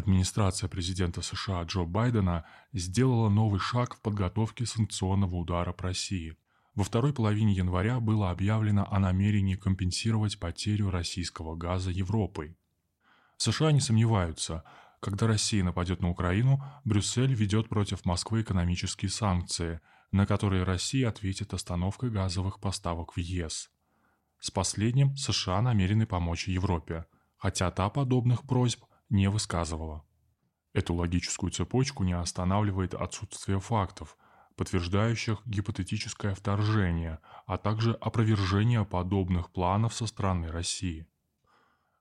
администрация президента США Джо Байдена сделала новый шаг в подготовке санкционного удара по России. Во второй половине января было объявлено о намерении компенсировать потерю российского газа Европой. США не сомневаются, когда Россия нападет на Украину, Брюссель ведет против Москвы экономические санкции, на которые Россия ответит остановкой газовых поставок в ЕС. С последним США намерены помочь Европе, хотя та подобных просьб не высказывала. Эту логическую цепочку не останавливает отсутствие фактов, подтверждающих гипотетическое вторжение, а также опровержение подобных планов со стороны России.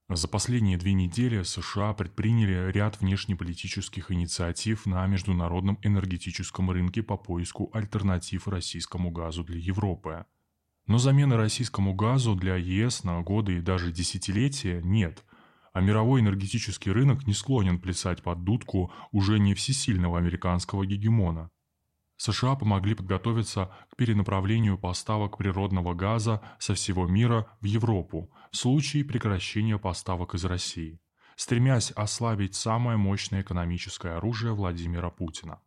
За последние две недели США предприняли ряд внешнеполитических инициатив на международном энергетическом рынке по поиску альтернатив российскому газу для Европы. Но замены российскому газу для ЕС на годы и даже десятилетия нет, а мировой энергетический рынок не склонен плясать под дудку уже не всесильного американского гегемона. США помогли подготовиться к перенаправлению поставок природного газа со всего мира в Европу в случае прекращения поставок из России, стремясь ослабить самое мощное экономическое оружие Владимира Путина.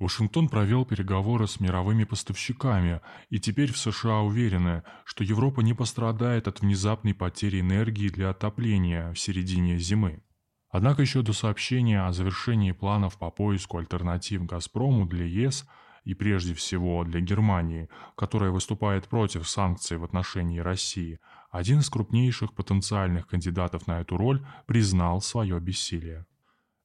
Вашингтон провел переговоры с мировыми поставщиками, и теперь в США уверены, что Европа не пострадает от внезапной потери энергии для отопления в середине зимы. Однако еще до сообщения о завершении планов по поиску альтернатив «Газпрому» для ЕС и прежде всего для Германии, которая выступает против санкций в отношении России, один из крупнейших потенциальных кандидатов на эту роль признал свое бессилие.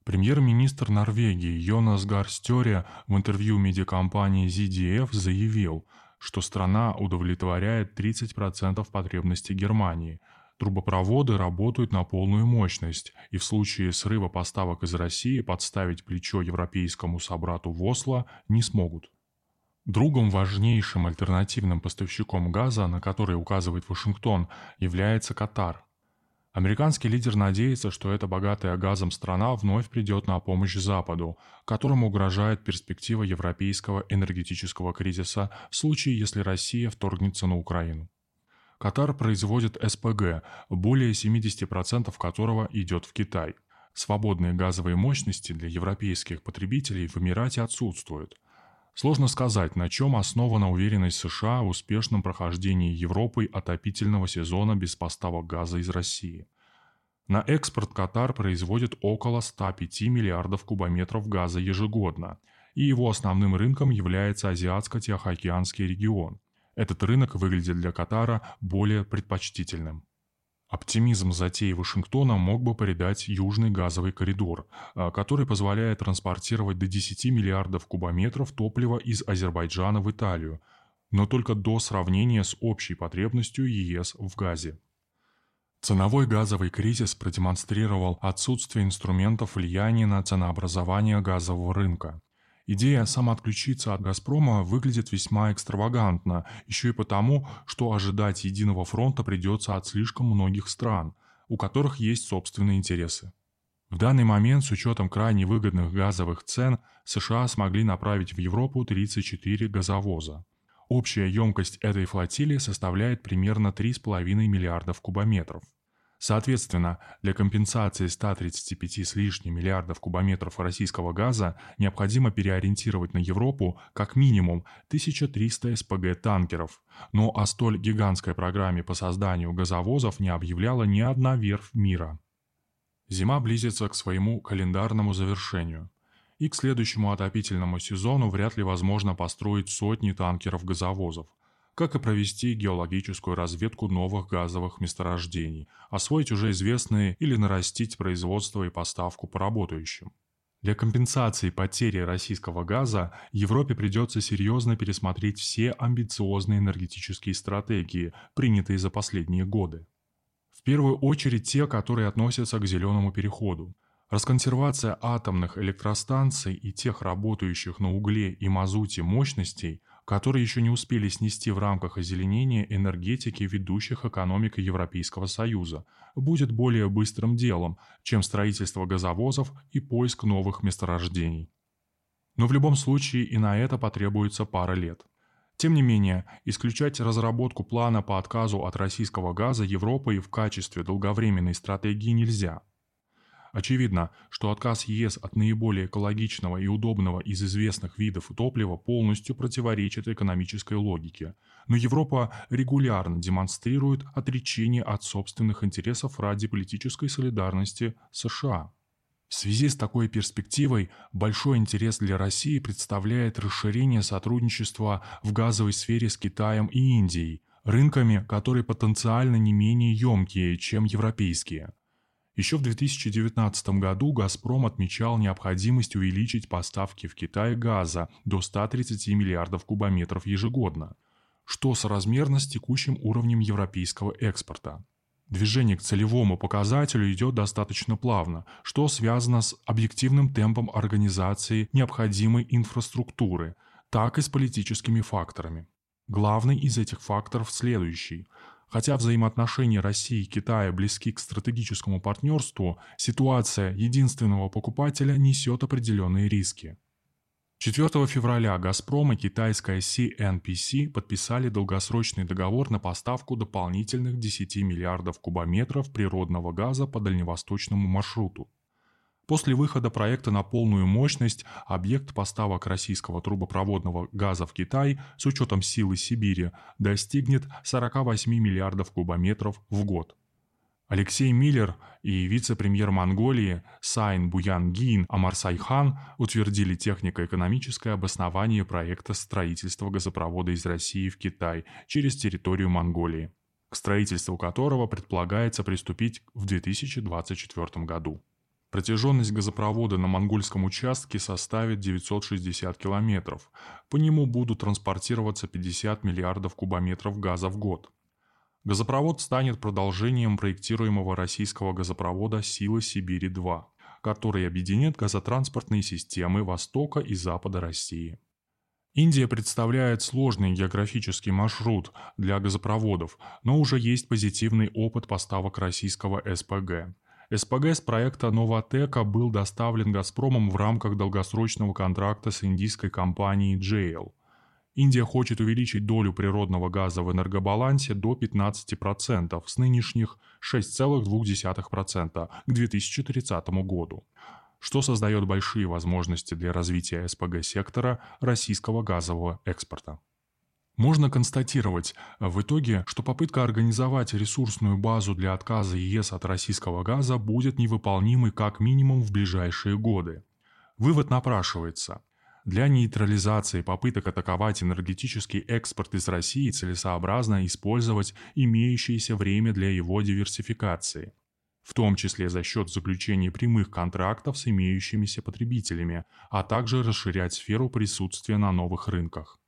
Премьер-министр Норвегии Йонас Гарстере в интервью медиакомпании ZDF заявил, что страна удовлетворяет 30% потребностей Германии. Трубопроводы работают на полную мощность, и в случае срыва поставок из России подставить плечо европейскому собрату в Осло не смогут. Другом важнейшим альтернативным поставщиком газа, на который указывает Вашингтон, является Катар. Американский лидер надеется, что эта богатая газом страна вновь придет на помощь Западу, которому угрожает перспектива европейского энергетического кризиса в случае, если Россия вторгнется на Украину. Катар производит СПГ, более 70% которого идет в Китай. Свободные газовые мощности для европейских потребителей в Эмирате отсутствуют – Сложно сказать, на чем основана уверенность США в успешном прохождении Европой отопительного сезона без поставок газа из России. На экспорт Катар производит около 105 миллиардов кубометров газа ежегодно, и его основным рынком является Азиатско-Тихоокеанский регион. Этот рынок выглядит для Катара более предпочтительным. Оптимизм затеи Вашингтона мог бы придать Южный газовый коридор, а, который позволяет транспортировать до 10 миллиардов кубометров топлива из Азербайджана в Италию, но только до сравнения с общей потребностью ЕС в газе. Ценовой газовый кризис продемонстрировал отсутствие инструментов влияния на ценообразование газового рынка. Идея самоотключиться от «Газпрома» выглядит весьма экстравагантно, еще и потому, что ожидать единого фронта придется от слишком многих стран, у которых есть собственные интересы. В данный момент, с учетом крайне выгодных газовых цен, США смогли направить в Европу 34 газовоза. Общая емкость этой флотилии составляет примерно 3,5 миллиардов кубометров. Соответственно, для компенсации 135 с лишним миллиардов кубометров российского газа необходимо переориентировать на Европу как минимум 1300 СПГ-танкеров. Но о столь гигантской программе по созданию газовозов не объявляла ни одна верфь мира. Зима близится к своему календарному завершению. И к следующему отопительному сезону вряд ли возможно построить сотни танкеров-газовозов – как и провести геологическую разведку новых газовых месторождений, освоить уже известные или нарастить производство и поставку по работающим. Для компенсации потери российского газа Европе придется серьезно пересмотреть все амбициозные энергетические стратегии, принятые за последние годы. В первую очередь те, которые относятся к зеленому переходу. Расконсервация атомных электростанций и тех работающих на угле и мазуте мощностей – которые еще не успели снести в рамках озеленения энергетики ведущих экономик Европейского Союза, будет более быстрым делом, чем строительство газовозов и поиск новых месторождений. Но в любом случае и на это потребуется пара лет. Тем не менее, исключать разработку плана по отказу от российского газа Европой в качестве долговременной стратегии нельзя – Очевидно, что отказ ЕС от наиболее экологичного и удобного из известных видов топлива полностью противоречит экономической логике. Но Европа регулярно демонстрирует отречение от собственных интересов ради политической солидарности США. В связи с такой перспективой большой интерес для России представляет расширение сотрудничества в газовой сфере с Китаем и Индией, рынками, которые потенциально не менее емкие, чем европейские – еще в 2019 году «Газпром» отмечал необходимость увеличить поставки в Китай газа до 130 миллиардов кубометров ежегодно, что соразмерно с текущим уровнем европейского экспорта. Движение к целевому показателю идет достаточно плавно, что связано с объективным темпом организации необходимой инфраструктуры, так и с политическими факторами. Главный из этих факторов следующий – Хотя взаимоотношения России и Китая близки к стратегическому партнерству, ситуация единственного покупателя несет определенные риски. 4 февраля «Газпром» и китайская CNPC подписали долгосрочный договор на поставку дополнительных 10 миллиардов кубометров природного газа по дальневосточному маршруту. После выхода проекта на полную мощность объект поставок российского трубопроводного газа в Китай с учетом силы Сибири достигнет 48 миллиардов кубометров в год. Алексей Миллер и вице-премьер Монголии Сайнбуянгийн Амарсайхан утвердили технико-экономическое обоснование проекта строительства газопровода из России в Китай через территорию Монголии, к строительству которого предполагается приступить в 2024 году. Протяженность газопровода на монгольском участке составит 960 километров. По нему будут транспортироваться 50 миллиардов кубометров газа в год. Газопровод станет продолжением проектируемого российского газопровода «Сила Сибири-2», который объединит газотранспортные системы Востока и Запада России. Индия представляет сложный географический маршрут для газопроводов, но уже есть позитивный опыт поставок российского СПГ. СПГ с проекта «Новотека» был доставлен «Газпромом» в рамках долгосрочного контракта с индийской компанией JL. Индия хочет увеличить долю природного газа в энергобалансе до 15% с нынешних 6,2% к 2030 году, что создает большие возможности для развития СПГ-сектора российского газового экспорта. Можно констатировать в итоге, что попытка организовать ресурсную базу для отказа ЕС от российского газа будет невыполнимой как минимум в ближайшие годы. Вывод напрашивается. Для нейтрализации попыток атаковать энергетический экспорт из России целесообразно использовать имеющееся время для его диверсификации, в том числе за счет заключения прямых контрактов с имеющимися потребителями, а также расширять сферу присутствия на новых рынках.